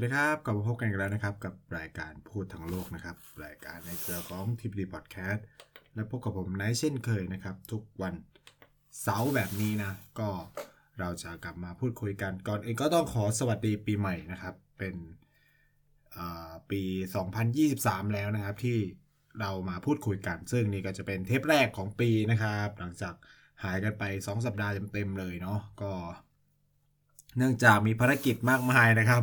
สวัสดีครับกลับมาพบกันอีกแล้วนะครับ กับรายการพูดทั้งโลกนะครับ รายการในเครือของทีพีพอดแคสต์และพบกับผมไนท์เช่นเคยนะครับ ทุกวันเสาร์แบบนี้นะ ก็เราจะกลับมาพูดคุยกันก่อนเอื่นก็ต้องขอสวัสดีปีใหม่นะครับ เป็นปี 2023 แล้วนะครับ ที่เรามาพูดคุยกัน ซึ่งนี่ก็จะเป็นเทปแรกของปีนะครับ หลังจากหายกันไป 2 สัปดาห์เต็มๆเลยเนาะก็ เนื่องจากมีภารกิจมากมายนะครับ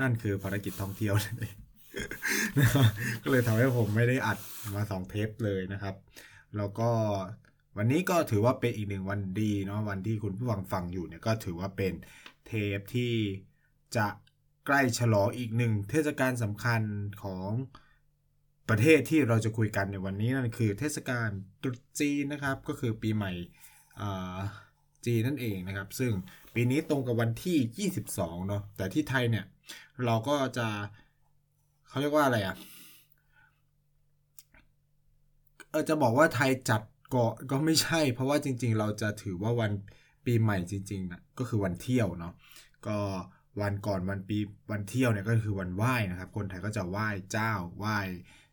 นั่นคือภารกิจท่องเที่ยวเองก็เลยทำให้ผมไม่ได้อัดมาสองเทปเลยนะครับ แล้วก็วันนี้ก็ถือว่าเป็นอีกหนึ่งวันดีเนาะวันที่คุณผู้ฟังฟังอยู่เนี่ยก็ถือว่าเป็นเทปที่จะใกล้ฉลองอีกหนึ่งเทศกาลสำคัญของประเทศที่เราจะคุยกันในวันนี้นั่นคือเทศกาลตรุษจีนนะครับ ก็คือปีใหม่จีนนั่นเองนะครับ ซึ่งปีนี้ตรงกับวันที่ 22 เนาะแต่ที่ไทยเนี่ย เราก็จะเขาเรียกว่าอะไรอะ่ะเออจะบอกว่าไทยจัดก็ก็ไม่ใช่ เพราะว่าจริง ๆ เราจะถือว่าวันปีใหม่จริงๆนะก็คือวันเที่ยวเนาะก็วันก่อนวันปีวันเที่ยวเนี่ยก็คือวันไหว้นะครับ คนไทยก็จะไหว้เจ้าไหว้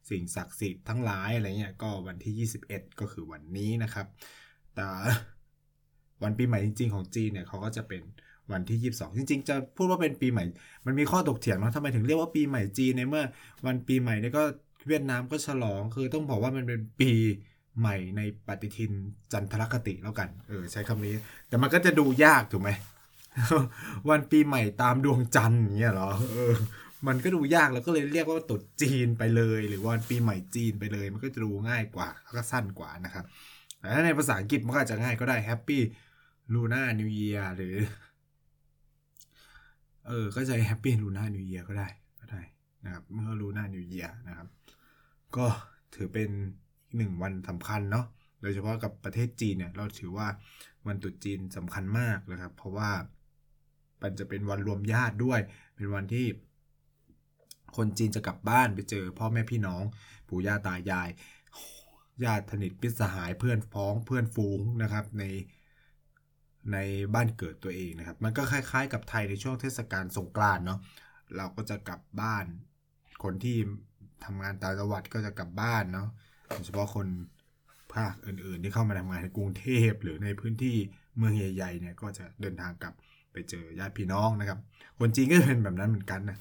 สิ่งศักดิ์สิทธิ์ทั้งหลายอะไรเงี้ยก็วันที่ 21 ก็คือวันนี้นะครับ แต่วันปีใหม่จริง ๆ ของจีนเนี่ยเขาก็จะเป็น วันที่ 22 จริง ๆ จะพูดว่าเป็นปีใหม่ มันมีข้อตกเถียงว่าทำไมถึงเรียกว่าปีใหม่จีนในเมื่อ วันปีใหม่เนี่ยก็เวียดนามก็ฉลอง คือต้องบอกว่ามันเป็นปีใหม่ในปฏิทินจันทรคติแล้วกัน เออใช้คำนี้ แต่มันก็จะดูยากถูกไหม วันปีใหม่ตามดวงจันทร์อย่างเงี้ยหรอเออมันก็ดูยากแล้วก็เลยเรียกว่าตุดจีนไปเลย หรือวันปีใหม่จีนไปเลย มันก็จะดูง่ายกว่าแล้วก็สั้นกว่านะครับแต่ถ้าในภาษาอังกฤษมันก็อาจจะง่ายก็ได้ Happy Lunar New Year หรือ เออก็จะ Happy Lunar New Year ก็ได้ก็ได้นะครับเมื่อ Lunar New Year นะครับ ก็ถือเป็นอีกหนึ่งวันสำคัญเนาะโดยเฉพาะกับประเทศจีนเนี่ยเราถือว่าวันตรุษจีนสำคัญมากนะครับ เพราะว่ามันจะเป็นวันรวมญาติด้วย เป็นวันที่คนจีนจะกลับบ้านไปเจอ พ่อแม่พี่น้อง ปู่ย่าตายายญาติสนิทพิสหายเพื่อนพ้องเพื่อนฟูงนะครับ ใน ในบ้านเกิดตัวเองนะครับ มันก็คล้ายๆ กับไทยในช่วงเทศกาลสงกรานต์เนาะเราก็จะกลับบ้าน คนที่ทำงานต่างจังหวัดก็จะกลับบ้านเนาะโดยเฉพาะคนภาคอื่นๆ ที่เข้ามาทำงานในกรุงเทพหรือในพื้นที่เมืองใหญ่ๆเนี่ยก็จะเดินทางกลับไปเจอญาติพี่น้องนะครับ คนจีนก็เป็นแบบนั้นเหมือนกันนะ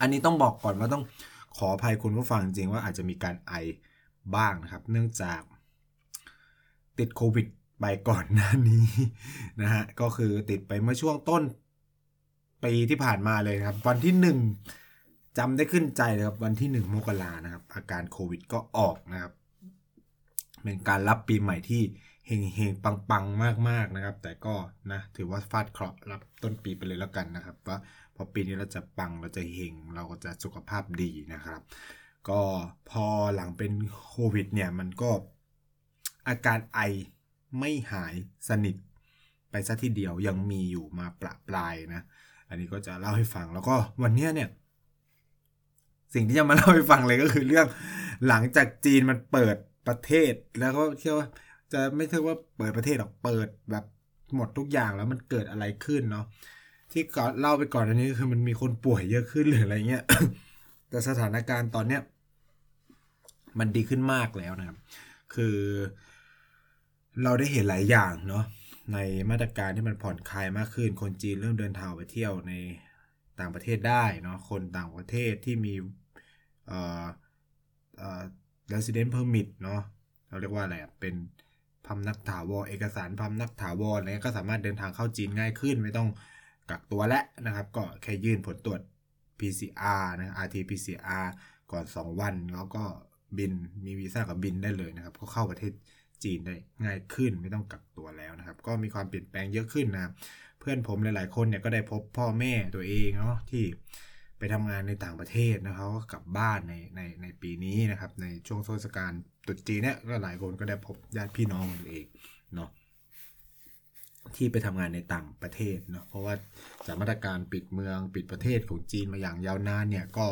อันนี้ต้องบอกก่อนว่าต้องขออภัยคุณผู้ฟังจริงว่าอาจจะมีการไอบ้างนะครับ เนื่องจาก ติดโควิดไปก่อนหน้านี้นะฮะก็คือติดไปเมื่อช่วงต้นปีที่ผ่านมาเลยครับ วันที่หนึ่งจำได้ขึ้นใจเลยครับ วันที่หนึ่งมกรานะครับ อาการโควิดก็ออกนะครับ เป็นการรับปีใหม่ที่เฮงเฮงปังปังมากมากนะครับ แต่ก็นะถือว่าฟาดเคราะห์รับต้นปีไปเลยแล้วกันนะครับ ว่าพอปีนี้เราจะปังเราจะเฮงเราก็จะสุขภาพดีนะครับ ก็พอหลังเป็นโควิดเนี่ยมันก็ อาการไอไม่หายสนิท ไปซะทีเดียวยังมีอยู่มาประปลายนะ อันนี้ก็จะเล่าให้ฟังแล้วก็วันนี้เนี่ย สิ่งที่จะมาเล่าให้ฟังเลยก็คือเรื่องหลังจากจีนมันเปิดประเทศ แล้วก็เชื่อว่าจะไม่ใช่ว่าเปิดประเทศหรอกเปิดแบบหมดทุกอย่างแล้วมันเกิดอะไรขึ้นเนาะที่ก่อนเล่าไปก่อนอันนี้คือมันมีคนป่วยเยอะขึ้นหรืออะไรเงี้ยแต่สถานการณ์ตอนเนี้ยมันดีขึ้นมากแล้วนะครับ คือ เราได้เห็นหลายอย่างเนาะในมาตรการที่มันผ่อนคลายมากขึ้น คนจีนเริ่มเดินทางไปเที่ยวในต่างประเทศได้เนาะคนต่างประเทศที่มีเอ่อเอ่อ resident permit เนาะเราเรียกว่าอะไรเป็นพำนักถาวรเอกสารพำนักถาวรอะไรก็สามารถเดินทางเข้าจีนง่ายขึ้น ไม่ต้องกักตัวและนะครับ ก็แค่ยื่นผลตรวจ PCR นะ RT PCR ก่อน 2 วัน แล้วก็บินมีวีซ่ากับบินได้เลยนะครับ ก็เข้าประเทศ จีนได้ง่ายขึ้นไม่ต้องกักตัวแล้วนะครับ ก็มีความเปลี่ยนแปลงเยอะขึ้นนะเพื่อนผมหลาย ๆ คนเนี่ยก็ได้พบพ่อแม่ตัวเองเนาะที่ไปทำงานในต่างประเทศนะครับก็กลับบ้านในในในปีนี้นะครับ ในช่วงเทศกาลตรุษจีนเนี่ยก็หลายคนก็ได้พบญาติพี่น้องตัวเองเนาะที่ไปทำงานในต่างประเทศเนาะเพราะว่าจากมาตรการปิดเมืองปิดประเทศของจีนมาอย่างยาวนานเนี่ยก็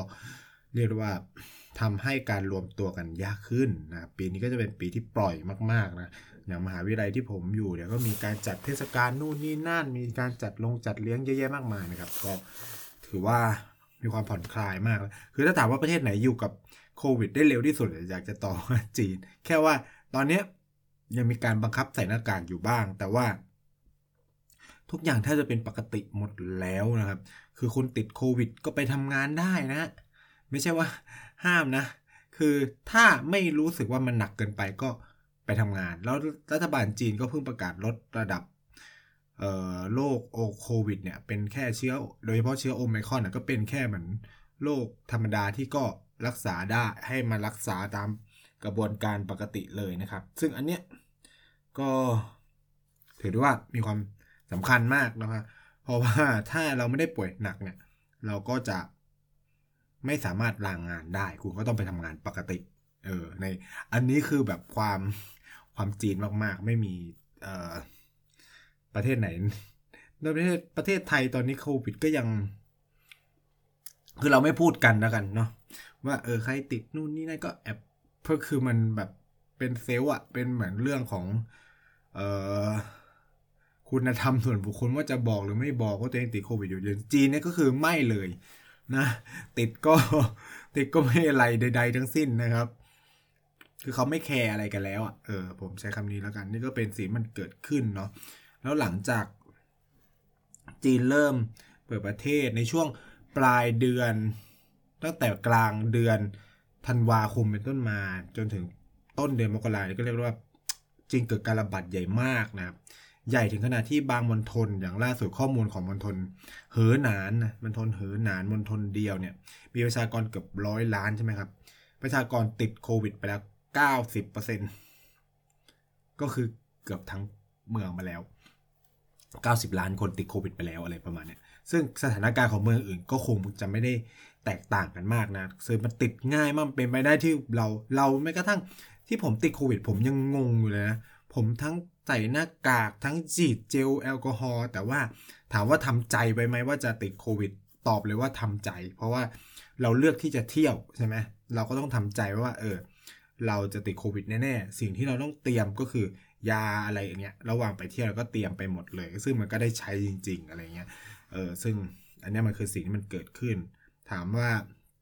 เรียกว่า ทำให้การรวมตัวกันยากขึ้นนะปีนี้ก็จะเป็นปีที่ปล่อยมากๆนะอย่างมหาวิทยาลัยที่ผมอยู่เนี่ยก็มีการจัดเทศกาลนู่นนี่นั่น มีการจัดลงจัดเลี้ยงเยอะแยะมากมายนะครับ ก็ถือว่ามีความผ่อนคลายมาก คือถ้าถามว่าประเทศไหนอยู่กับโควิดได้เร็วที่สุดอยากจะตอบว่าจีน แค่ว่าตอนนี้ยังมีการบังคับใส่หน้ากากอยู่บ้าง แต่ว่า ทุกอย่างถ้าจะเป็นปกติหมดแล้วนะครับ คือคุณติดโควิดก็ไปทำงานได้นะ ไม่ใช่ว่า ห้ามนะ คือถ้าไม่รู้สึกว่ามันหนักเกินไปก็ไปทำงาน แล้วรัฐบาลจีนก็เพิ่งประกาศลดระดับโรคโควิดเนี่ยเป็นแค่เชื้อ โดยเฉพาะเชื้อโอไมครอนก็เป็นแค่เหมือนโรคธรรมดาที่ก็รักษาได้ให้มารักษาตามกระบวนการปกติเลยนะครับ ซึ่งอันเนี้ยก็ถือได้ว่ามีความสำคัญมากนะครับเพราะว่าถ้าเราไม่ได้ป่วยหนักเนี่ย เราก็จะ ไม่สามารถลางงานได้ คุณก็ต้องไปทำงานปกติ เออ ในอันนี้คือแบบความความจีนมากๆ ไม่มีเอ่อประเทศไหนในประเทศประเทศไทยตอนนี้โควิดก็ยัง คือเราไม่พูดกันแล้วกันเนาะว่าเออใครติดนู่นนี่นั่นก็แอบเพื่อคือมันแบบเป็นเซลล์อะเป็นเหมือนเรื่องของ เอ่อคุณธรรมส่วนบุคคลว่าจะบอกหรือไม่บอกว่าตัวเองติดโควิดอยู่จีนเนี่ยก็คือไม่เลย นะ ติดก็ติดก็ไม่อะไรใด ๆ ทั้งสิ้นนะครับ คือเขาไม่แคร์อะไรกันแล้วอะเออ ผมใช้คำนี้แล้วกัน นี่ก็เป็นสิ่งมันเกิดขึ้นเนาะแล้วหลังจากจีนเริ่มเปิดประเทศในช่วงปลายเดือน ตั้งแต่กลางเดือนธันวาคมเป็นต้นมา จนถึงต้นเดือนมกราก็เรียกว่าจริงเกิดการระบาดใหญ่มากนะครับ ใหญ่ถึงขนาดที่บางมณฑลอย่างล่าสุดข้อมูลของมณฑลเหอหนานนะมณฑลเหอหนานมณฑลเดียวเนี่ยมีประชากรเกือบร้อยล้านใช่ไหมครับ ประชากรติดโควิดไปแล้ว90%ก็คือเกือบทั้งเมืองมาแล้ว90ล้านคนติดโควิดไปแล้วอะไรประมาณเนี้ซึ่งสถานการณ์ของเมืองอื่นก็คงจะไม่ได้แตกต่างกันมากนะซึ่งมันติดง่ายมากเป็นไปได้ที่เราเราไม่กระทั่งที่ผมติดโควิด ผมยังงงอยู่เลยนะผมทั้ง ใส่หน้ากากทั้งจีดเจลแอลกอฮอล์แต่ว่าถามว่าทำใจไปไหมว่าจะติดโควิด ตอบเลยว่าทำใจ เพราะว่าเราเลือกที่จะเที่ยวใช่ไหมเราก็ต้องทำใจว่าเออเราจะติดโควิดแน่ๆ สิ่งที่เราต้องเตรียมก็คือยาอะไรอย่างเงี้ย ระหว่างไปเที่ยวเราก็เตรียมไปหมดเลย ซึ่งมันก็ได้ใช้จริง ๆ อะไรเงี้ย เออ ซึ่งอันนี้มันคือสิ่งที่มันเกิดขึ้น ถามว่า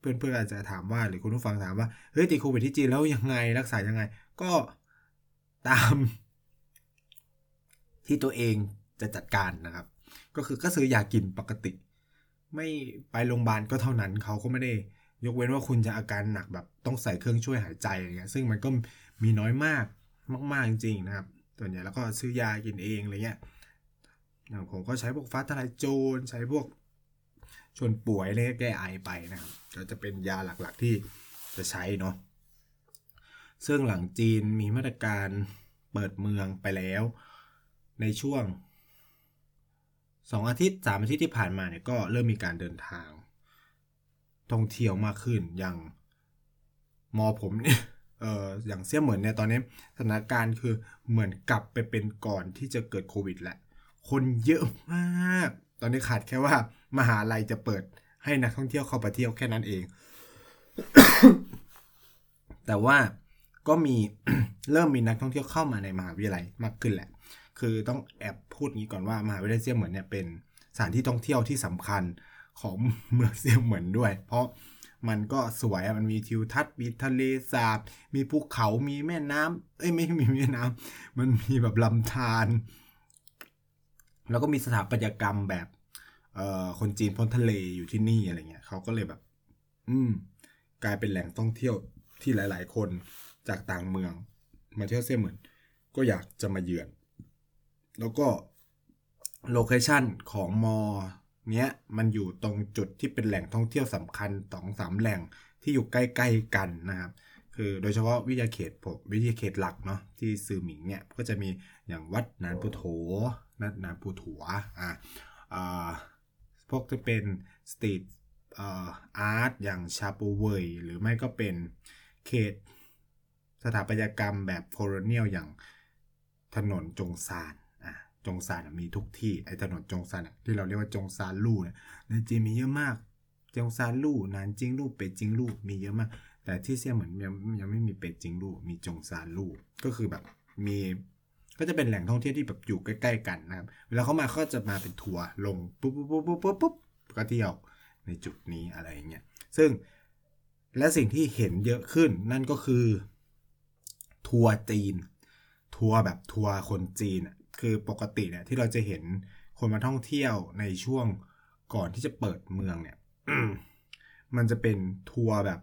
เพื่อนๆอาจจะถามว่าหรือคุณผู้ฟังถามว่า เฮ้ยติดโควิดที่จีนแล้วยังไงรักษายังไง ก็ตาม ที่ตัวเองจะจัดการนะครับ ก็คือก็ซื้อยากินปกติ ไม่ไปโรงพยาบาลก็เท่านั้นเขาก็ไม่ได้ยกเว้นว่าคุณจะอาการหนักแบบต้องใส่เครื่องช่วยหายใจอะไรเงี้ยซึ่งมันก็มีน้อยมากมาก ๆ จริง ๆ นะครับส่วนใหญ่แล้วก็ซื้อยากินเองอะไรเงี้ยอย่างผมก็ใช้พวกฟ้าทลายโจรใช้พวกชนป่วยอะไรแก้ไอไปนะครับก็จะเป็นยาหลักๆที่จะใช้เนาะซึ่งหลังจีนมีมาตรการเปิดเมืองไปแล้ว ในช่วงสองอาทิตย์สามอาทิตย์ที่ผ่านมาเนี่ยก็เริ่มมีการเดินทาง ท่องเที่ยวมากขึ้นอย่างมอผมเนี่ยเอออย่างเสี่ยเหมือนเนี่ยตอนนี้สถานการณ์คือเหมือนกลับไปเป็นก่อนที่จะเกิดโควิดแหละ คนเยอะมาก ตอนนี้ขาดแค่ว่า มหาลัยจะเปิดให้นักท่องเที่ยวเข้าไปเที่ยวแค่นั้นเอง แต่ว่าก็มีเริ่มมีนักท่องเที่ยวเข้ามาในมหาวิทยาลัยมากขึ้นแหละ คือต้องแอบพูดงี้ก่อนว่ามหาวิทยาลัยเซียเหมือนเนี่ยเป็นสถานที่ท่องเที่ยวที่สำคัญของเมืองเซียเหมือนด้วย เพราะมันก็สวยมันมีทิวทัศน์มีทะเลสาบ มีภูเขามีแม่น้ำเอ้ยไม่มีแม่น้ำมันมีแบบลำธารแล้วก็มีสถาปัตยกรรมแบบเอ่อคนจีนพ้นทะเลอยู่ที่นี่อะไรเงี้ยเขาก็เลยแบบ อืม กลายเป็นแหล่งท่องเที่ยวที่หลาย ๆ คนจากต่างเมือง มาเที่ยวเซี่ยเหมือน ก็อยากจะมาเยือน แล้วก็โลเคชันของมอเนี้ยมันอยู่ตรงจุดที่เป็นแหล่งท่องเที่ยวสำคัญสองสามแหล่งที่อยู่ใกล้ๆกันนะครับ คือโดยเฉพาะวิทยาเขตผมวิทยาเขตหลักเนาะที่ซือหมิงเนี่ยก็จะมีอย่างวัดนานปูโถนัดนานปูถัวอ่าอ่าพวกจะเป็นสตรีทอาร์ตอย่างชาปูเวยหรือไม่ก็เป็นเขตสถาปัตยกรรมแบบโคโลเนียลอย่างถนนจงซาน จงซานมีทุกที่ไอ้ถนนจงซานที่เราเรียกว่าจงซานลู่เนี่ยในจีนมีเยอะมาก จงซานลู่นานจิงลู่เป็ดจิงลู่มีเยอะมาก แต่ที่เซี่ยเหมือนยังยังไม่มีเป็ดจิงลู่มีจงซานลู่ก็คือแบบมีก็จะเป็นแหล่งท่องเที่ยวที่แบบอยู่ใกล้ ๆ กันนะครับเวลาเขามาเขาจะมาเป็นทัวร์ลงปุ๊บปุ๊บปุ๊บปุ๊บปุ๊บปุ๊บก็เที่ยวในจุดนี้อะไรอย่างเงี้ยซึ่งและสิ่งที่เห็นเยอะขึ้นนั่นก็คือ ทัวร์จีน ทัวร์แบบทัวร์คนจีนอะ คือปกติเนี่ยที่เราจะเห็นคนมาท่องเที่ยวในช่วงก่อนที่จะเปิดเมืองเนี่ยมันจะเป็นทัวร์แบบ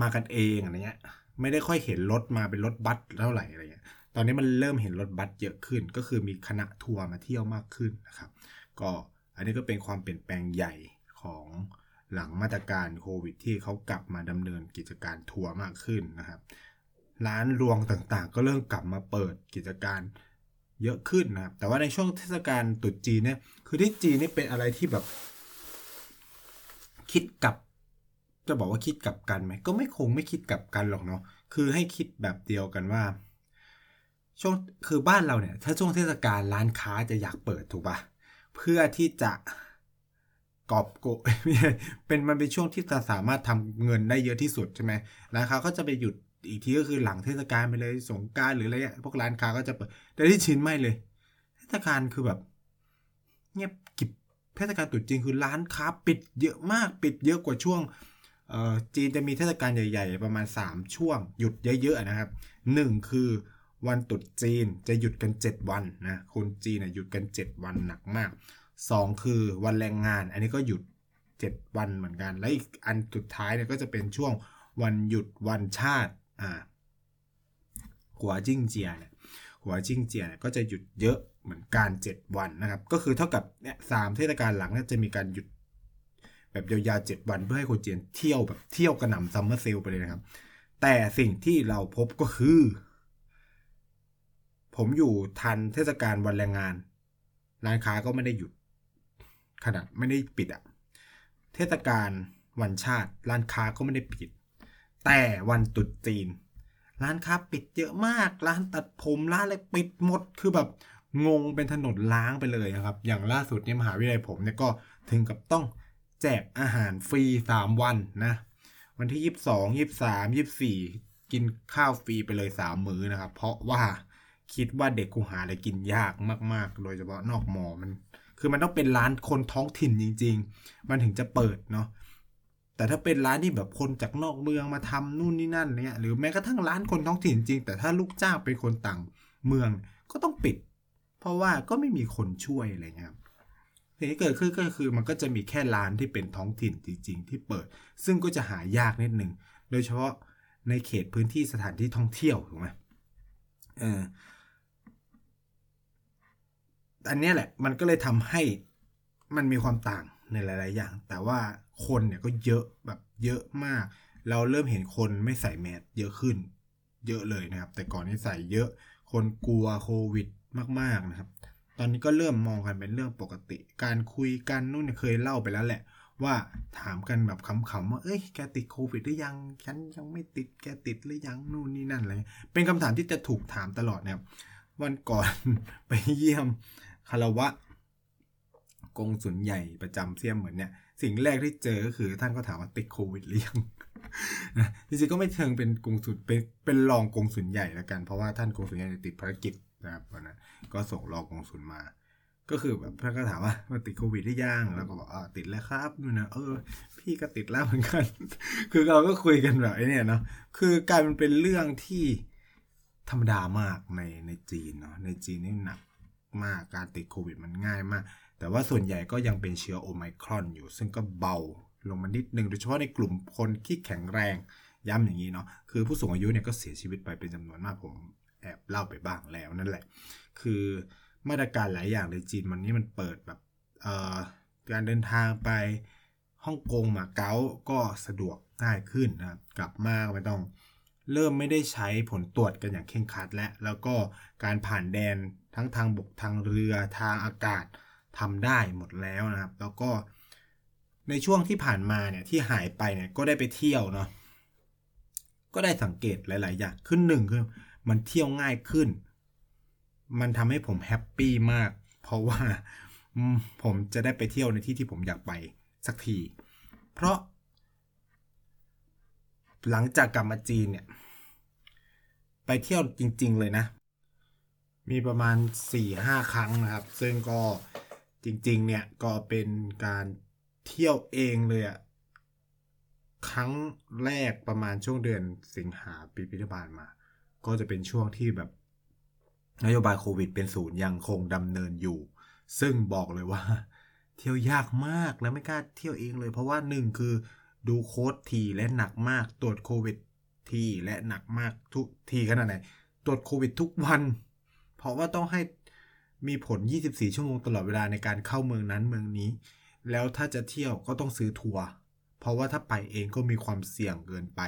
มากันเองอะไรเงี้ย ไม่ได้ค่อยเห็นรถมาเป็นรถบัสเท่าไหร่อะไรเงี้ย ตอนนี้มันเริ่มเห็นรถบัสเยอะขึ้น ก็คือมีคณะทัวร์มาเที่ยวมากขึ้นนะครับ ก็อันนี้ก็เป็นความเปลี่ยนแปลงใหญ่ของหลังมาตรการโควิด ที่เขากลับมาดำเนินกิจการทัวร์มากขึ้นนะครับ ร้านรวงต่างๆ ก็เริ่มกลับมาเปิดกิจการ เยอะขึ้นนะครับแต่ว่าในช่วงเทศกาลตรุษจีนเนี่ยคือที่จีนนี่เป็นอะไรที่แบบ คิดกับ จะบอกว่าคิดกับกันไหมก็ไม่คงไม่คิดกับกันหรอกเนาะคือให้คิดแบบเดียวกันว่า ช่วงคือบ้านเราเนี่ย ถ้าช่วงเทศกาลร้านค้าจะอยากเปิดถูกปะเพื่อที่จะกอบโกเป็นมันเป็นช่วงที่จะสามารถทำเงินได้เยอะที่สุดใช่ไหมร้านค้าก็จะไปหยุด อีกทีก็คือหลังเทศกาลไปเลยสงการหรืออะไรเงี้ยพวกร้านค้าก็จะเปิด แต่ที่ชินไม่เลย เทศกาลคือแบบ เงียบกิบเทศกาลตรุษจีนคือร้านค้าปิดเยอะมากปิดเยอะกว่าช่วงเออจีนจะมีเทศกาลใหญ่ ๆ ประมาณ 3 ช่วง หยุดเยอะๆนะครับ 1 คือวันตรุษจีนจะหยุดกัน 7 วันนะคนจีนนะหยุดกัน 7 วันหนักมาก 2 คือวันแรงงาน อันนี้ก็หยุด 7 วันเหมือนกัน และอีกอันสุดท้ายเนี่ยก็จะเป็นช่วงวันหยุดวันชาติ อ่าหัวจิ้งเจียเนี่ยหัวจิ้งเจียเนี่ยก็จะหยุดเยอะเหมือนกัน7วันนะครับ ก็คือเท่ากับเนี่ยสามเทศกาลหลังเนี่ยจะมีการหยุดแบบยาวๆ7วันเพื่อให้คนจีนเที่ยวแบบเที่ยวกระหน่ำซัมเมอร์เซลไปเลยนะครับ แต่สิ่งที่เราพบก็คือ ผมอยู่ทันเทศกาลวันแรงงาน ร้านค้าก็ไม่ได้หยุด ขนาดไม่ได้ปิดอะเทศกาลวันชาติร้านค้าก็ไม่ได้ปิด แต่วันตรุษจีน ร้านค้าปิดเยอะมาก ร้านตัดผมร้านอะไรปิดหมดคือแบบงงเป็นถนนล้างไปเลยนะครับ อย่างล่าสุดเนี่ยมหาวิทยาลัยผมเนี่ยก็ถึงกับต้องแจกอาหารฟรี 3 วันนะ วันที่ 22 23 24 กินข้าวฟรีไปเลย 3 มื้อนะครับ เพราะว่าคิดว่าเด็กคงหาอะไรกินยากมาก ๆ โดยเฉพาะนอกมอมัน คือมันต้องเป็นร้านคนท้องถิ่นจริง ๆ มันถึงจะเปิดเนาะ แต่ถ้าเป็นร้านที่แบบคนจากนอกเมืองมาทำนู่นนี่นั่นเนี่ยหรือแม้กระทั่งร้านคนท้องถิ่นจริง แต่ถ้าลูกจ้างเป็นคนต่างเมืองก็ต้องปิด เพราะว่าก็ไม่มีคนช่วยอะไรเงี้ยสิ่งที่เกิดขึ้นก็คือมันก็จะมีแค่ร้านที่เป็นท้องถิ่นจริง ๆ ที่เปิด ซึ่งก็จะหายากนิดหนึ่งโดยเฉพาะในเขตพื้นที่สถานที่ท่องเที่ยวถูกไหมเอออันนี้แหละมันก็เลยทำให้มันมีความต่าง ในหลาย ๆ อย่าง แต่ว่าคนเนี่ยก็เยอะแบบเยอะมาก เราเริ่มเห็นคนไม่ใส่แมสเยอะขึ้น เยอะเลยนะครับ แต่ก่อนนี้ใส่เยอะคนกลัวโควิดมาก ๆ นะครับ ตอนนี้ก็เริ่มมองกันเป็นเรื่องปกติ การคุยกันนู่นเคยเล่าไปแล้วแหละ ว่าถามกันแบบขำๆว่าเอ้ยแกติดโควิดหรือยังฉันยังไม่ติดแกติดหรือยังนู่นนี่นั่นอะไรเป็นคำถามที่จะถูกถามตลอดนะครับวันก่อนไปเยี่ยมคารวะ กงสุลใหญ่ประจำเสี่ยมเหมือนเนี่ย สิ่งแรกที่เจอก็คือท่านก็ถามว่าติดโควิดหรือยังนะจริงๆก็ไม่เชิงเป็นกงสุลเป็นเป็นรองกงสุลใหญ่แล้วกัน เพราะว่าท่านกงสุลใหญ่ติดภารกิจนะครับวันนั้นก็ส่งรองกงสุลมา ก็คือแบบท่านก็ถามว่าว่าติดโควิดหรือยังแล้วก็บอกอ่าติดแล้วครับนู่นนะเออ พี่ก็ติดแล้วเหมือนกัน คือเราก็คุยกันแบบไอ้นี่เนาะคือกลายมันเป็นเรื่องที่ธรรมดามากในในจีนเนาะในจีนนี่หนักมากการติดโควิดมันง่ายมาก แต่ว่าส่วนใหญ่ก็ยังเป็นเชื้อโอไมครอนอยู่ ซึ่งก็เบาลงมานิดนึงโดยเฉพาะในกลุ่มคนที่แข็งแรงย้ำอย่างนี้เนาะคือผู้สูงอายุเนี่ยก็เสียชีวิตไปเป็นจำนวนมากผมแอบเล่าไปบ้างแล้วนั่นแหละ คือมาตรการหลายอย่างในจีนวันนี้มันเปิดแบบการเดินทางไปฮ่องกงมาเก๊าก็สะดวกง่ายขึ้นนะครับกลับมาไม่ต้องเริ่มไม่ได้ใช้ผลตรวจกันอย่างเคร่งครัดและแล้วก็การผ่านแดนทั้งทางบกทางเรือทางอากาศ ทำได้หมดแล้วนะครับ แล้วก็ในช่วงที่ผ่านมาเนี่ยที่หายไปเนี่ยก็ได้ไปเที่ยวเนาะก็ได้สังเกตหลาย ๆ อย่างขึ้นหนึ่งคือมันเที่ยวง่ายขึ้น มันทำให้ผมแฮปปี้มาก เพราะว่าผมจะได้ไปเที่ยวในที่ที่ผมอยากไปสักที เพราะ หลังจากกลับมาจีนเนี่ย ไปเที่ยวจริง ๆ เลยนะ มีประมาณ4ี่ห้าครั้งนะครับ ซึ่งก็ จริง ๆ เนี่ยก็เป็นการเที่ยวเองเลยอะครั้งแรกประมาณช่วงเดือนสิงหาปีพิธบาลมา ก็จะเป็นช่วงที่แบบ นโยบายโควิดเป็นศูนย์ยังคงดำเนินอยู่ ซึ่งบอกเลยว่า เที่ยวยากมากแล้วไม่กล้าเที่ยวเองเลย เพราะว่าหนึ่งคือดูโค้ดทีและหนักมากตรวจโควิดทีและหนักมากทุกทีขนาดไหนตรวจโควิดทุกวัน เพราะว่าต้องให้ มีผล 24 ชั่วโมงตลอดเวลาในการเข้าเมืองนั้นเมืองนี้ แล้วถ้าจะเที่ยวก็ต้องซื้อทัวร์เพราะว่าถ้าไปเองก็มีความเสี่ยงเกินไป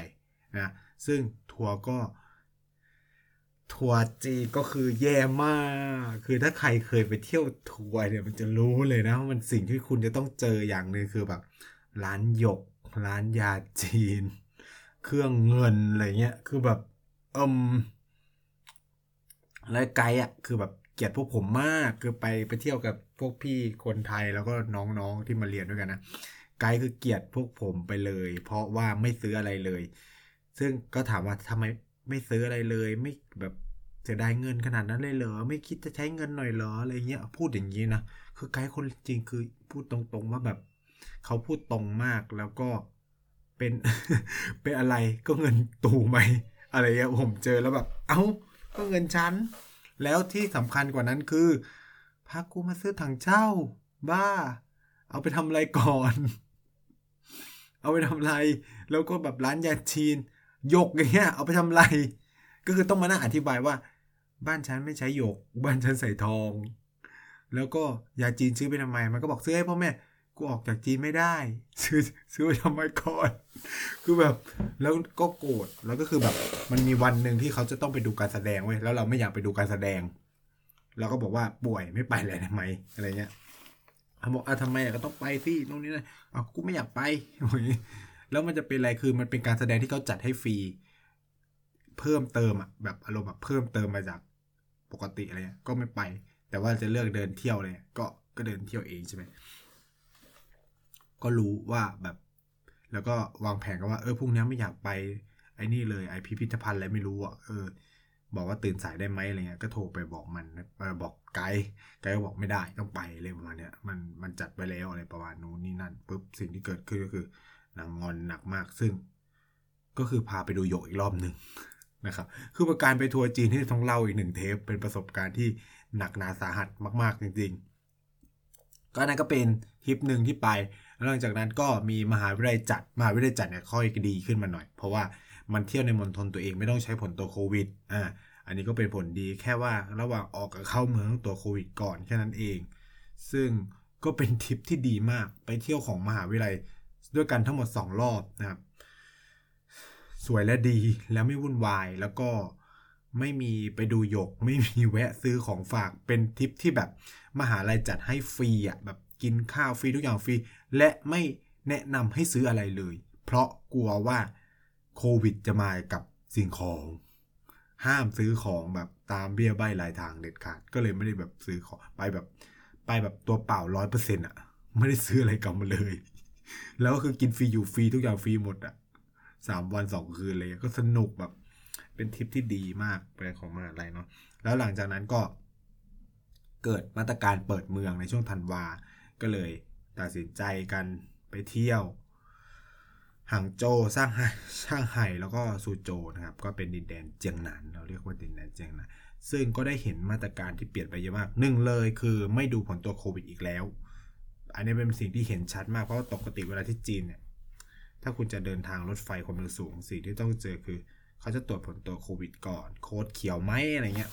นะซึ่งทัวร์ก็ทัวร์จีก็คือแย่มาก คือถ้าใครเคยไปเที่ยวทัวร์เนี่ยมันจะรู้เลยนะว่ามันสิ่งที่คุณจะต้องเจออย่างหนึ่งคือแบบ ร้านหยก ร้านยาจีน เครื่องเงินอะไรเงี้ย คือแบบอิมและไกด์อะ คือแบบ ลียดพวกผมมากคือไปไปเที่ยวกับพวกพี่คนไทยแล้วก็น้องๆที่มาเรียนด้วยกันนะไกด์คือเกลียดพวกผมไปเลย เพราะว่าไม่ซื้ออะไรเลย ซึ่งก็ถามว่าทำไมไม่ซื้ออะไรเลย ไม่แบบเสียดายเงินขนาดนั้นเลยเหรอไม่คิดจะใช้เงินหน่อยเหรออะไรเงี้ยพูดอย่างนี้นะคือไกด์คนจริงคือพูดตรงๆว่าแบบเขาพูดตรงมากแล้วก็เป็นเป็นอะไรก็เงินตูไหมอะไรเงี้ยผมเจอแล้วแบบ เอา้าก็เงินฉัน แล้วที่สำคัญกว่านั้นคือพากูมาซื้อถังเช่า บ้า เอาไปทำอะไรก่อน เอาไปทำอะไร แล้วก็แบบร้านยาจีนยกอย่างเงี้ย เอาไปทำอะไร ก็คือต้องมานั่งอธิบายว่า บ้านฉันไม่ใช้หยก บ้านฉันใส่ทอง แล้วก็ยาจีนซื้อไปทำไม มันก็บอกซื้อให้พ่อแม่ กูออกจากจีนไม่ได้ ซื้อซื้อไปทำไมก่อนคือแบบ แล้วก็โกรธแล้วก็คือแบบ มันมีวันหนึ่งที่เขาจะต้องไปดูการแสดงเว้ยแล้วเราไม่อยากไปดูการแสดงเราก็บอกว่าป่วยไม่ไปเลยทำไมอะไรเงี้ยเขาบอกอะทำไมก็ต้องไปสิตรงนี้นะอะกูไม่อยากไปแล้วมันจะเป็นอะไรคือมันเป็นการแสดงที่เขาจัดให้ฟรีเพิ่มเติมอะแบบอารมณ์แบบเพิ่มเติมมาจากปกติอะไรเงี้ยก็ไม่ไป แต่ว่าจะเลือกเดินเที่ยวเลยก็ก็เดินเที่ยวเองใช่ไหม ก็รู้ว่าแบบ แล้วก็วางแผนกันว่าเออพรุ่งนี้ไม่อยากไปไอ้นี่เลยไอพิพิธภัณฑ์อะไรไม่รู้อะเออ บอกว่าตื่นสายได้ไหมอะไรเงี้ยก็โทรไปบอกมันบอกไกด์ไกด์ก็บอกไม่ได้ต้องไปเลยประมาณเนี้ยมันมันจัดไปแล้วอะไรประมาณนู้นนี่นั่นปุ๊บสิ่งที่เกิดขึ้นก็คือนางงอนหนักมากซึ่ง ก็คือพาไปดูโยกอีกรอบหนึ่งนะครับคือประการไปทัวร์จีนที่ต้องเล่าอีกหนึ่งเทป เป็นประสบการณ์ที่หนักหนาสาหัสมาก ๆ จริง ๆ ก็นั่นก็เป็นทริปหนึ่งที่ไป หลังจากนั้นก็มีมหาวิทยาลัยจัด มหาวิทยาลัยจัดเนี่ยค่อยดีขึ้นมาหน่อย เพราะว่ามันเที่ยวในมณฑลตัวเองไม่ต้องใช้ผลตัวโควิดอ่าอันนี้ก็เป็นผลดีแค่ว่าระหว่างออกกับเข้าเมืองตัวโควิดก่อนแค่นั้นเอง ซึ่งก็เป็นทริปที่ดีมากไปเที่ยวของมหาวิทยาลัยด้วยกันทั้งหมด 2 รอบนะครับ สวยและดีแล้วไม่วุ่นวายแล้วก็ไม่มีไปดูหยก ไม่มีแวะซื้อของฝากเป็นทริปที่แบบมหาลัยจัดให้ฟรีอะแบบ กินข้าวฟรีทุกอย่างฟรี และไม่แนะนำให้ซื้ออะไรเลย เพราะกลัวว่าโควิดจะมากับสิ่งของ ห้ามซื้อของแบบตามเบี้ยใบรายทางเด็ดขาด ก็เลยไม่ได้แบบซื้อของไปแบบ ไปแบบตัวเปล่าร้อยเปอร์เซ็นต์อะ ไม่ได้ซื้ออะไรกลับมาเลย แล้วก็คือกินฟรีอยู่ฟรีทุกอย่างฟรีหมดอะสามวันสองคืนเลยก็สนุกแบบ เป็นทริปที่ดีมากเป็นของมหาลัยเนาะแล้วหลังจากนั้นก็เกิดมาตรการเปิดเมืองในช่วงธันวา ก็เลยตัดสินใจกันไปเที่ยวหางโจสร้างไห่ช่างไห่แล้วก็ซูโจนะครับ ก็เป็นดินแดนเจียงหนานเราเรียกว่าดินแดนเจียงหนานซึ่งก็ได้เห็นมาตรการที่เปลี่ยนไปเยอะมากหนึ่งเลยคือไม่ดูผลตัวโควิดอีกแล้ว อันนี้เป็นสิ่งที่เห็นชัดมากเพราะว่าปกติเวลาที่จีนเนี่ยถ้าคุณจะเดินทางรถไฟความเร็วสูงสิ่งที่ต้องเจอคือ เขาจะตรวจผลตัวโควิดก่อน โค้ดเขียวไหมอะไรเงี้ย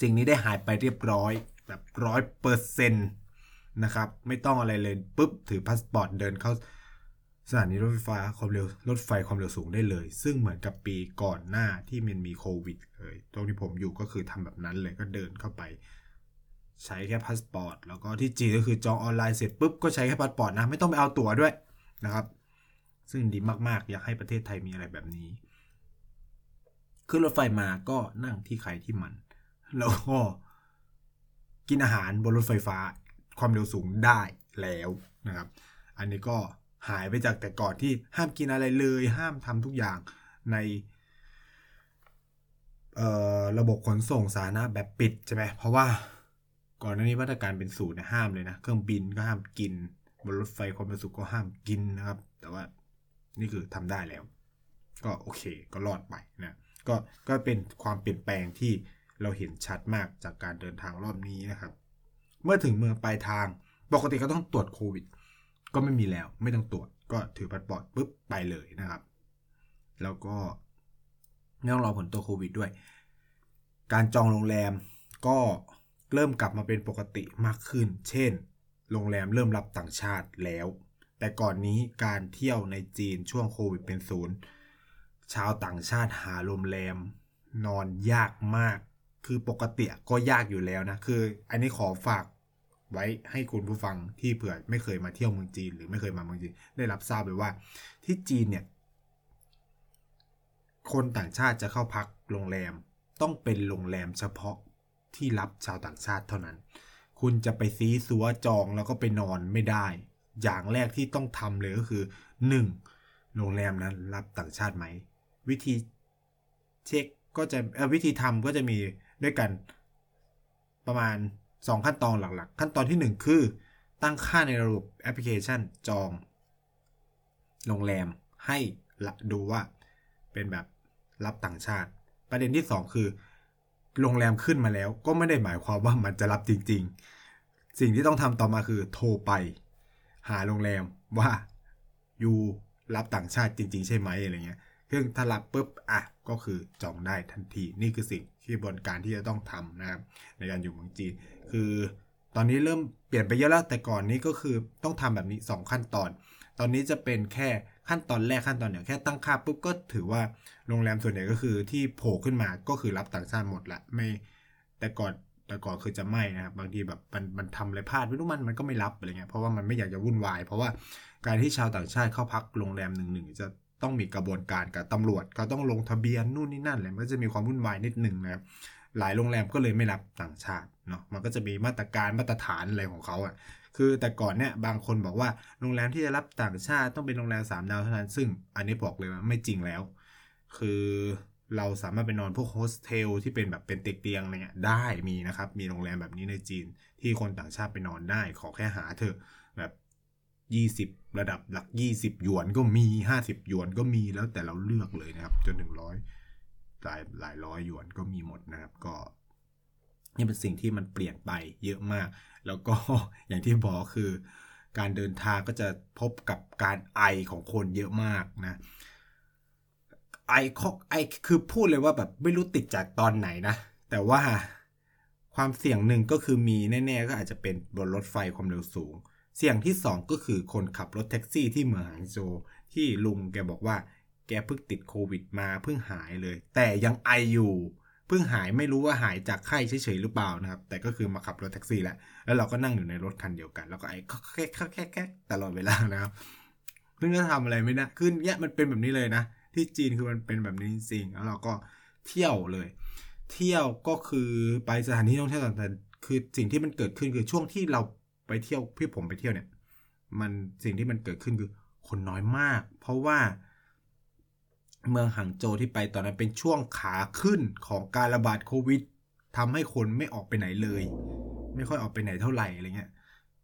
สิ่งนี้ได้หายไปเรียบร้อย แบบร้อยเปอร์เซ็นต์นะครับ ไม่ต้องอะไรเลยปุ๊บ ถือพาสปอร์ตเดินเข้าสถานีรถไฟฟ้าความเร็วรถไฟความเร็วสูงได้เลย ซึ่งเหมือนกับปีก่อนหน้าที่มันมีโควิดเลยตรงที่ผมอยู่ก็คือทำแบบนั้นเลยก็เดินเข้าไป ใช้แค่พาสปอร์ตแล้วก็ที่จีนก็คือจองออนไลน์เสร็จปุ๊บก็ใช้แค่พาสปอร์ตนะไม่ต้องไปเอาตั๋วด้วยนะครับ ซึ่งดีมากๆ อยากให้ประเทศไทยมีอะไรแบบนี้ขึ้นรถไฟมาก็นั่งที่ใครที่มัน แล้วก็ กินอาหารบนรถไฟฟ้าความเร็วสูงได้แล้วนะครับ อันนี้ก็หายไปจากแต่ก่อนที่ห้ามกินอะไรเลย ห้ามทำทุกอย่างในระบบขนส่งสาธารณะแบบปิดใช่ไหมเพราะว่าก่อนหน้านี้มาตรการเป็นศูนย์ห้ามเลยนะเครื่องบินก็ห้ามกิน บนรถไฟความเร็วสูงก็ห้ามกินนะครับ แต่ว่านี่คือทำได้แล้ว ก็โอเคก็รอดไปนะก็ก็เป็นความเปลี่ยนแปลงที่ เราเห็นชัดมากจากการเดินทางรอบนี้นะครับ เมื่อถึงเมืองปลายทาง ปกติก็ต้องตรวจโควิด ก็ไม่มีแล้ว ไม่ต้องตรวจ ก็ถือพาสปอร์ตปุ๊บไปเลยนะครับ แล้วก็ไม่ต้องรอผลตัวโควิดด้วย การจองโรงแรมก็เริ่มกลับมาเป็นปกติมากขึ้น เช่น โรงแรมเริ่มรับต่างชาติแล้ว แต่ก่อนนี้การเที่ยวในจีนช่วงโควิดเป็นศูนย์ ชาวต่างชาติหาโรงแรม นอนยากมาก คือปกติก็ยากอยู่แล้วนะ คือ อันนี้ขอฝากไว้ให้คุณผู้ฟังที่เผื่อไม่เคยมาเที่ยวเมืองจีน หรือไม่เคยมาเมืองจีนได้รับทราบไปว่า ที่จีนเนี่ย คนต่างชาติจะเข้าพักโรงแรมต้องเป็นโรงแรมเฉพาะที่รับชาวต่างชาติเท่านั้น คุณจะไปซีซัวจองแล้วก็ไปนอนไม่ได้ อย่างแรกที่ต้องทำเลยก็คือ 1. โรงแรมนั้นรับต่างชาติไหม วิธีเช็คก็จะวิธีทำก็จะมี ด้วยกัน ประมาณ 2 ขั้นตอนหลักๆ ขั้นตอนที่ 1 คือ ตั้งค่าในระบบแอปพลิเคชันจอง โรงแรมให้ดูว่าเป็นแบบรับต่างชาติ ประเด็นที่ 2 คือ โรงแรมขึ้นมาแล้ว ก็ไม่ได้หมายความว่ามันจะรับจริง ๆ สิ่งที่ต้องทำต่อมาคือโทรไป หาโรงแรมว่าอยู่รับต่างชาติจริง ๆ ใช่ไหมอะไรเงี้ยซึ่งถ้ารับปุ๊บอะก็คือจองได้ทันทีนี่คือสิ่ง ที่บนการที่จะต้องทำนะครับในการอยู่เมืองจีน คือตอนนี้เริ่มเปลี่ยนไปเยอะแล้วแต่ก่อนนี้ก็คือต้องทำแบบนี้ 2 ขั้นตอน ตอนนี้จะเป็นแค่ขั้นตอนแรกขั้นตอนเนี่ยแค่ตั้งค่าปุ๊บก็ถือว่าโรงแรมส่วนใหญ่ก็คือที่โผล่ขึ้นมาก็คือรับต่างชาติหมดละไม่แต่ก่อนแต่ก่อนคือจะไม่นะครับบางทีแบบมันมันทำอะไรพลาดไม่รู้มันมันก็ไม่รับอะไรเงี้ยเพราะว่ามันไม่อยากจะวุ่นวาย เพราะว่าการที่ชาวต่างชาติเข้าพักโรงแรมหนึ่งหนึ่งจะ ต้องมีกระบวนการกับตำรวจก็ต้องลงทะเบียนนู่นนี่นั่นอะไรมันจะมีความวุ่นวายนิดหนึ่งนะครับหลายโรงแรมก็เลยไม่รับต่างชาติเนาะมันก็จะมีมาตรการมาตรฐานอะไรของเขาอะ่ะคือแต่ก่อนเนี่ยบางคนบอกว่าโรงแรมที่จะรับต่างชาติต้องเป็นโรงแรม3ดาวเท่านั้น ซึ่งอันนี้บอกเลยว่าไม่จริงแล้ว คือเราสามารถไปนอนพวกโฮสเทลที่เป็นแบบเป็นเตียงอะไรเงี้ยได้มีนะครับ มีโรงแรมแบบนี้ในจีนที่คนต่างชาติไปนอนได้ขอแค่หาเถอะแบบ20 ระดับหลัก 20 หยวนก็มี 50 หยวนก็มีแล้วแต่เราเลือกเลยนะครับ จนถึงร้อยหลายหลายร้อยหยวนก็มีหมดนะครับ ก็นี่เป็นสิ่งที่มันเปลี่ยนไปเยอะมาก แล้วก็อย่างที่บอกคือ การเดินทางก็จะพบกับการไอของคนเยอะมากนะไอคอกไอคือพูดเลยว่าแบบไม่รู้ติดจากตอนไหนนะ แต่ว่าความเสี่ยงหนึ่งก็คือมีแน่ ๆ ก็อาจจะเป็นบนรถไฟความเร็วสูง เสี่ยงที่ 2 ก็คือคนขับรถแท็กซี่ที่เมืองหางโจวที่ลุงแกบอกว่า แกเพิ่งติดโควิดมาเพิ่งหายเลย แต่ยังไออยู่ เพิ่งหายไม่รู้ว่าหายจากไข้เฉยๆหรือเปล่านะครับ แต่ก็คือมาขับรถแท็กซี่แหละแล้วเราก็นั่งอยู่ในรถคันเดียวกัน แล้วก็ไอแค่แค่แค่แค่ตลอดเวลานะครับเพิ่งจะทำอะไรไม่ได้คือเนี่ยมันเป็นแบบนี้เลยนะ ที่จีนคือมันเป็นแบบนี้จริงๆแล้วเราก็เที่ยวเลย เที่ยวก็คือไปสถานที่ท่องเที่ยวต่างๆคือสิ่งที่มันเกิดขึ้นคือช่วงที่เรา ไปเที่ยวพี่ผมไปเที่ยวเนี่ย มันสิ่งที่มันเกิดขึ้นคือคนน้อยมาก เพราะว่า เมืองหังโจที่ไปตอนนั้นเป็นช่วงขาขึ้นของการระบาดโควิดทำให้คนไม่ออกไปไหนเลย ไม่ค่อยออกไปไหนเท่าไหร่อะไรเงี้ย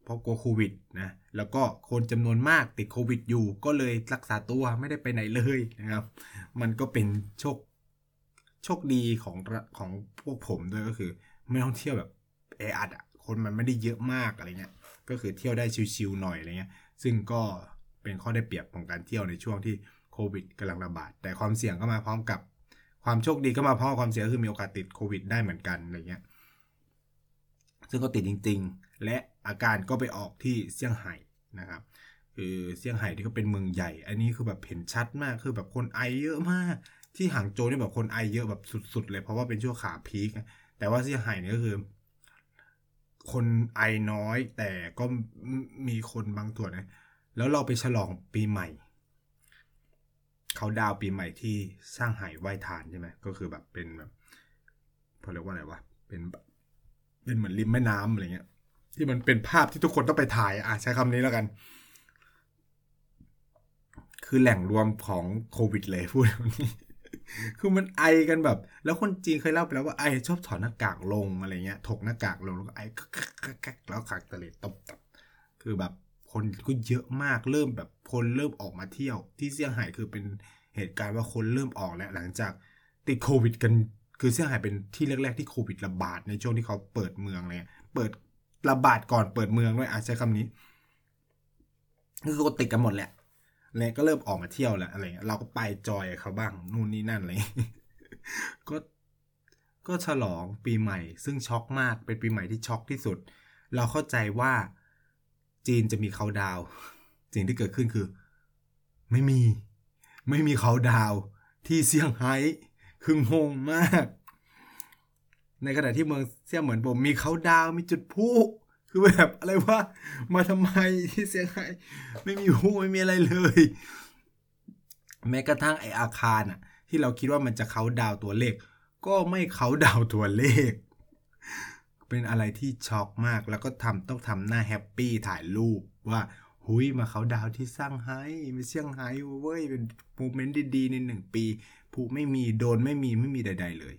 เพราะกลัวโควิดนะแล้วก็คนจำนวนมากติดโควิดอยู่ ก็เลยรักษาตัวไม่ได้ไปไหนเลยนะครับ มันก็เป็นโชคโชคดีของของพวกผมด้วยก็คือ ไม่ต้องเที่ยวแบบแออัดอะ คนมันไม่ได้เยอะมากอะไรเงี้ย ก็คือเที่ยวได้ชิวๆหน่อยอะไรเงี้ย ซึ่งก็เป็นข้อได้เปรียบของการเที่ยวในช่วงที่โควิดกำลังระบาด แต่ความเสี่ยงก็มาพร้อมกับความโชคดีก็มาพร้อมความเสี่ยงคือมีโอกาสติดโควิดได้เหมือนกันอะไรเงี้ย ซึ่งก็ติดจริง ๆ และอาการก็ไปออกที่เซี่ยงไฮ้นะครับคือเซี่ยงไฮ้ที่ก็เป็นเมืองใหญ่ อันนี้คือแบบเห็นชัดมากคือแบบคนไอเยอะมาก ที่หางโจวนี่แบบคนไอเยอะแบบสุดๆเลยเพราะว่าเป็นช่วงขาพีคแต่ว่าเซี่ยงไฮ้นี่ก็คือ คนไอน้อย แต่ก็มีคนบางส่วนนะแล้วเราไปฉลองปีใหม่ เขาดาวปีใหม่ที่สร้างไหไหว้ทานใช่ไหมก็คือแบบเป็นแบบเขาเรียกว่าอะไรวะเป็นเป็นเหมือนริมแม่น้ำอะไรเงี้ย ที่มันเป็นภาพที่ทุกคนต้องไปถ่ายอะใช้คำนี้แล้วกัน คือแหล่งรวมของโควิดเลยพูดแบบนี้ คือมันไอกันแบบ แล้วคนจีนเคยเล่าไปแล้วว่าไอชอบถอดหน้ากากลงอะไรเงี้ย ถกหน้ากากลงแล้วก็ไอแล้วขากตะเลตบตับคือแบบคนก็เยอะมากเริ่มแบบคนเริ่มออกมาเที่ยว ที่เซี่ยงไฮ้คือเป็นเหตุการณ์ว่าคนเริ่มออกแล้วหลังจากติดโควิดกันคือเซี่ยงไฮ้เป็นที่แรกๆที่โควิดระบาดในช่วงที่เขาเปิดเมืองเลยเปิดระบาดก่อนเปิดเมืองด้วยอาจใช้คำนี้ คือคนติดกันหมดแหละ เลยก็เริ่มออกมาเที่ยวแล้วอะไรเงี้ยเราก็ไปจอยเขาบ้างนู่นนี่นั่นอะไรก็ก็ฉลองปีใหม่ ซึ่งช็อกมากเป็นปีใหม่ที่ช็อกที่สุด เราเข้าใจว่าจีนจะมีเขาดาวสิ่งที่เกิดขึ้นคือ ไม่มี ไม่มีเขาดาวที่เซี่ยงไฮ้คืองงมาก ในขณะที่เมืองเซี่ยเหมือนผมมีเขาดาวมีจุดพุ คือแบบอะไรว่ามาทำไมที่เซี่ยงไฮ้ไม่มีพลุไม่มีอะไรเลย แม้กระทั่งไอ้อาคารอะที่เราคิดว่ามันจะเขาดาวตัวเลข ก็ไม่เขาดาวตัวเลข เป็นอะไรที่ช็อกมากแล้วก็ทำต้องทำหน้า happy ถ่ายรูปว่าเฮ้ยมาเขาดาวที่เซี่ยงไฮ้ไม่เซี่ยงไฮ้เว้ยเป็น moment ดีๆในหนึ่งปีพลุไม่มีโดรนไม่มีไม่มีใด ๆ เลย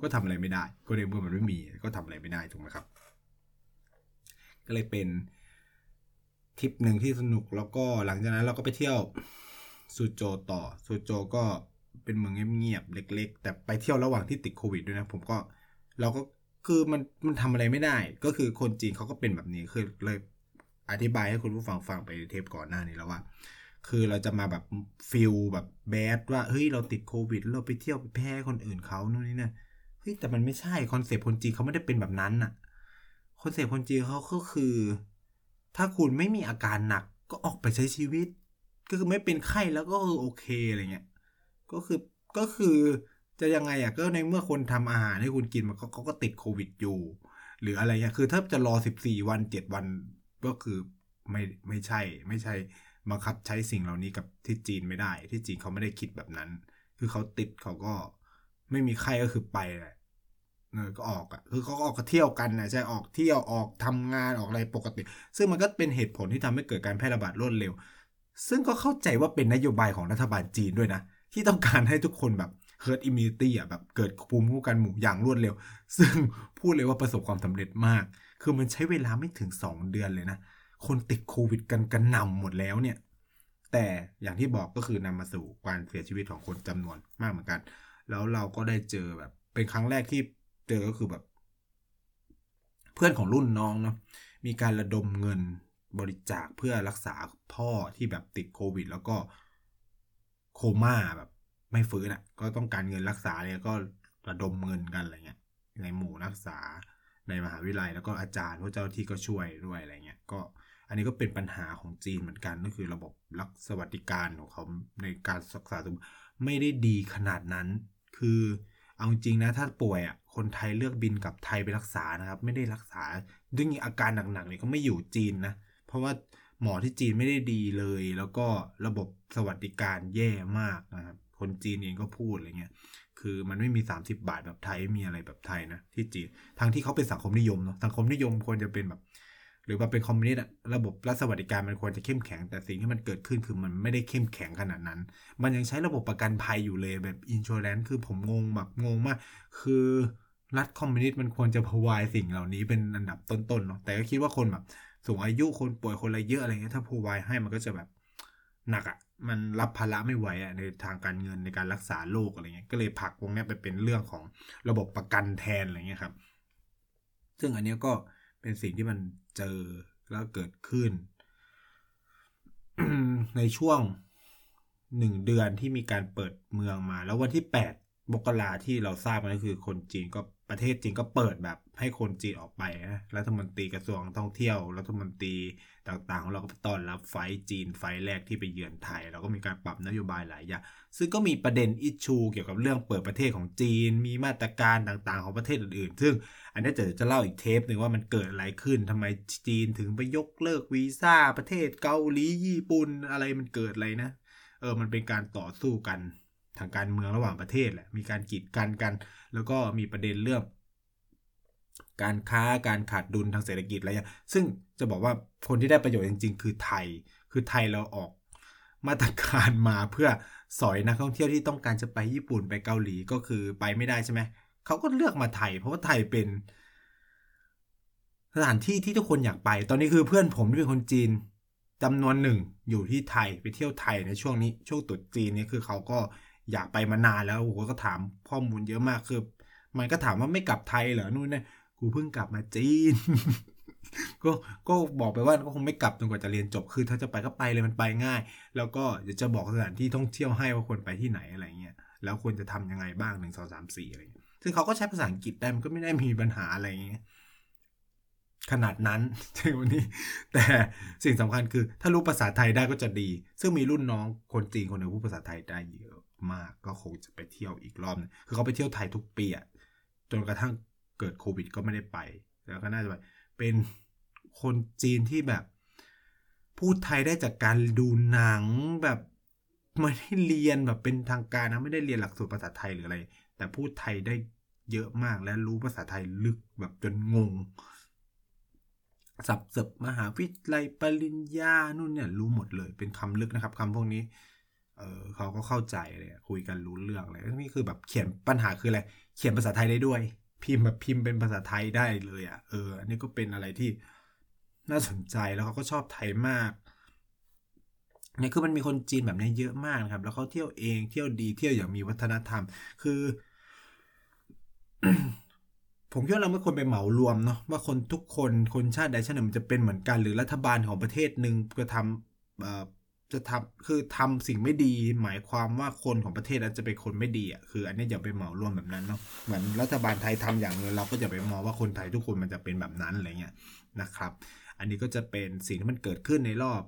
ก็ทำอะไรไม่ได้ ก็ในเมื่อมันไม่มี ก็ทำอะไรไม่ได้ถูกไหมครับ ก็เลยเป็นทริปหนึ่งที่สนุกแล้วก็หลังจากนั้นเราก็ไปเที่ยวซูโจต่อซูโจก็เป็นเมืองเงียบๆเล็ก ๆ แต่ไปเที่ยวระหว่างที่ติดโควิดด้วยนะ ผมก็เราก็คือมันมันทำอะไรไม่ได้ ก็คือคนจีนเขาก็เป็นแบบนี้คือเลยอธิบายให้คุณผู้ฟังฟังไปเทปก่อนหน้านี้แล้วว่า คือเราจะมาแบบfeel แบบ bad ว่าเฮ้ยเราติดโควิดเราไปเที่ยวไปแพร่คนอื่นเขาโน่นนี่นะเฮ้ยแต่มันไม่ใช่ concept คนจีนเขาไม่ได้เป็นแบบนั้นน่ะ concept คนจีนเขาก็คือ ถ้าคุณไม่มีอาการหนักก็ออกไปใช้ชีวิต ก็คือไม่เป็นไข้แล้วก็คือโอเคอะไรเงี้ยก็คือก็คือจะยังไงอะก็ในเมื่อคนทำอาหารให้คุณกินมันเขาก็ติดโควิดอยู่ หรืออะไรเงี้ยคือถ้าจะรอสิบสี่วันเจ็ดวันก็คือไม่ไม่ใช่ ไม่ใช่บังคับใช้สิ่งเหล่านี้กับที่จีนไม่ได้ ที่จีนเขาไม่ได้คิดแบบนั้น คือเขาติดเขาก็ไม่มีไข้ก็คือไปแหละ ก็ออกอะคือเขาก็ออกเที่ยวกันนะใช่ออกเที่ยวออกทำงานออกอะไรปกติ ซึ่งมันก็เป็นเหตุผลที่ทำให้เกิดการแพร่ระบาดรวดเร็ว ซึ่งก็เข้าใจว่าเป็นนโยบายของรัฐบาลจีนด้วยนะ ที่ต้องการให้ทุกคนแบบ herd immunity อะแบบเกิดภูมิคุ้มกันหมู่อย่างรวดเร็ว ซึ่งพูดเลยว่าประสบความสำเร็จมาก คือมันใช้เวลาไม่ถึง 2 เดือนเลยนะ คนติดโควิดกันกันนำหมดแล้วเนี่ย แต่อย่างที่บอกก็คือนำมาสู่การเสียชีวิตของคนจำนวนมากเหมือนกัน แล้วเราก็ได้เจอแบบเป็นครั้งแรกที่ จอก็คือแบบ เพื่อนของรุ่นน้องเนาะมีการระดมเงินบริจาคเพื่อรักษาพ่อที่แบบติดโควิด แล้วก็โคม่าแบบ ไม่ฟื้นอะ ก็ต้องการเงินรักษาเนี่ยก็ระดมเงินกันอะไรเงี้ย ในหมู่นักศึกษาในมหาวิทยาลัยแล้วก็อาจารย์พวกเจ้าที่ก็ช่วยด้วยอะไรเงี้ยก็อันนี้ก็เป็นปัญหาของจีนเหมือนกันก็คือระบบรักสวัสดิการของเขาในการรักษาไม่ได้ดีขนาดนั้น คือ เอาจริงนะถ้าป่วยอะคนไทยเลือกบินกับไทยไปรักษานะครับ ไม่ได้รักษาด้วยอาการหนักๆเนี่ยก็ไม่อยู่จีนนะเพราะว่าหมอที่จีนไม่ได้ดีเลย แล้วก็ระบบสวัสดิการแย่มากนะครับคนจีนเองก็พูดอะไรเงี้ยคือมันไม่มี 30 บาทแบบไทยมีอะไรแบบไทยนะที่จีนทั้งที่เขาเป็นสังคมนิยมเนาะสังคมนิยมควรจะเป็นแบบ หรือว่าเป็นคอมมิวนิสต์ระบบรัฐสวัสดิการมันควรจะเข้มแข็ง แต่สิ่งที่มันเกิดขึ้นคือมันไม่ได้เข้มแข็งขนาดนั้น มันยังใช้ระบบประกันภัยอยู่เลยแบบ insurance คือผมงงแบบงงมาก คือรัฐคอมมิวนิสต์มันควรจะพวายสิ่งเหล่านี้เป็นอันดับต้นๆเนาะแต่ก็คิดว่าคนแบบสูงอายุคนป่วยคนอะไรเยอะอะไรเงี้ยถ้าพวายให้มันก็จะแบบหนักอะมันรับภาระไม่ไหวอะในทางการเงินในการรักษาโรคอะไรเงี้ยก็เลยผักวงนี้ไปเป็นเรื่องของระบบประกันแทนอะไรเงี้ยครับ ซึ่งอันนี้ก็ เป็นสิ่งที่มันเจอแล้วเกิดขึ้น ในช่วงหนึ่งเดือนที่มีการเปิดเมืองมา แล้ววันที่แปด มกราที่เราทราบกันก็คือคนจีนก็ประเทศจีนก็เปิดแบบให้คนจีนออกไปนะรัฐมนตรีกระทรวงท่องเที่ยวรัฐมนตรีต่างๆของเราก็ต้อนรับไฟจีนไฟแรกที่ไปเยือนไทย เราก็มีการปรับนโยบายหลายอย่างซึ่งก็มีประเด็นอิชชู เกี่ยวกับเรื่องเปิดประเทศของจีน มีมาตรการต่างๆ ของประเทศอื่นๆ ซึ่งอันนี้จะจะเล่าอีกเทปหนึ่งว่ามันเกิดอะไรขึ้นทำไมจีนถึงไปยกเลิกวีซ่าประเทศเกาหลีญี่ปุ่นอะไรมันเกิดอะไรนะเออมันเป็นการต่อสู้กัน ทางการเมืองระหว่างประเทศแหละมีการกีดกันกัน แล้วก็มีประเด็นเรื่อง การค้าการขาดดุลทางเศรษฐกิจอะไรอย่างซึ่งจะบอกว่าคนที่ได้ประโยชน์จริง ๆ คือไทย คือไทยเราออกมาตรการมาเพื่อสอยนักท่องเที่ยวที่ต้องการจะไปญี่ปุ่นไปเกาหลีก็คือไปไม่ได้ใช่ไหมเขาก็เลือกมาไทย เพราะว่าไทยเป็น สถานที่ที่ทุกคนอยากไป ตอนนี้คือเพื่อนผมที่เป็นคนจีนจำนวนหนึ่งอยู่ที่ไทยไปเที่ยวไทยในช่วงนี้ช่วงตรุษจีนนี่คือเขาก็ อยากไปมานานแล้วโอ้โหก็ถามข้อมูลเยอะมากคือ มันก็ถามว่าไม่กลับไทยเหรอนู่นนี่กูเพิ่งกลับมาจีน ก็ก็บอกไปว่าก็คงไม่กลับจนกว่าจะเรียนจบคือถ้าจะไปก็ไปเลยมันไปง่าย แล้วก็เดี๋ยวจะบอกสถานที่ท่องเที่ยวให้ว่าควรไปที่ไหนอะไรเงี้ยแล้วควรจะทำยังไงบ้างหนึ่งสองสามสี่อะไรเงี้ยซึ่งเขาก็ใช้ภาษาอังกฤษได้มันก็ไม่ได้มีปัญหาอะไรเงี้ยขนาดนั้นถึงวันนี้ แต่สิ่งสำคัญคือถ้ารู้ภาษาไทยได้ก็จะดี ซึ่งมีรุ่นน้องคนจีนคนหนึ่งพูดภาษาไทยได้เยอะ มาก ก็คงจะไปเที่ยวอีกรอบนึงคือเขาไปเที่ยวไทยทุกปีอะจนกระทั่งเกิดโควิดก็ไม่ได้ไป แล้วก็น่าจะไปเป็นคนจีนที่แบบ พูดไทยได้จากการดูหนังแบบไม่ได้เรียนแบบเป็นทางการนะไม่ได้เรียนหลักสูตรภาษาไทยหรืออะไร แต่พูดไทยได้เยอะมากและรู้ภาษาไทยลึกแบบจนงง สับเสบมหาวิทยาลัยปริญญานู่นเนี่ยรู้หมดเลยเป็นคำลึกนะครับคำพวกนี้ เออเขาก็เข้าใจเลยคุยกันรู้เรื่องเลยนี่คือแบบเขียนปัญหาคืออะไรเขียนภาษาไทยได้ด้วย พิมพ์แบบพิมพ์เป็นภาษาไทยได้เลยอะ่ะเออ อันนี้ก็เป็นอะไรที่น่าสนใจแล้วเขาก็ชอบไทยมากเนี่ยคือมันมีคนจีนแบบนี้เยอะมากครับ แล้วเขาเที่ยวเองเที่ยวดีเที่ยวอย่างมีวัฒนธรรม คือ ผมคิดว่าเราไม่ควรไปเหมารวมเนาะว่าคนทุกคนคนชาติใดชาติหนึ่งมันจะเป็นเหมือนกัน หรือรัฐบาลของประเทศหนึ่งจะทำ จะทำคือทำสิ่งไม่ดีหมายความว่าคนของประเทศนั้นจะเป็นคนไม่ดีอะคืออันนี้อย่าไปเหมารวมแบบนั้นเนาะเหมือนรัฐบาลไทยทำอย่างนึงเราก็จะไปมองว่าคนไทยทุกคนมันจะเป็นแบบนั้นอะไรเงี้ยนะครับ อันนี้ก็จะเป็นสิ่งที่มันเกิดขึ้นในรอบ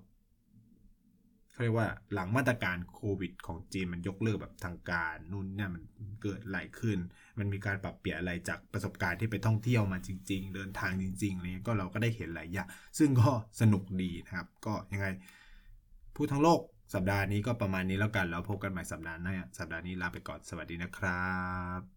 เขาเรียกว่าหลังมาตรการโควิด ของจีนมันยกเลิกแบบทางการนู่นเนี่ยมันเกิดอะไรขึ้น มันมีการปรับเปลี่ยนอะไรจากประสบการณ์ที่ไปท่องเที่ยวมาจริง ๆ เดินทางจริงๆอะไรเงี้ยก็เราก็ได้เห็นหลายอย่างซึ่งก็สนุกดีนะครับ ก็ยังไง พูดทั้งโลกสัปดาห์นี้ก็ประมาณนี้แล้วกัน แล้วพบกันใหม่สัปดาห์หน้าสัปดาห์นี้ลาไปก่อนสวัสดีนะครับ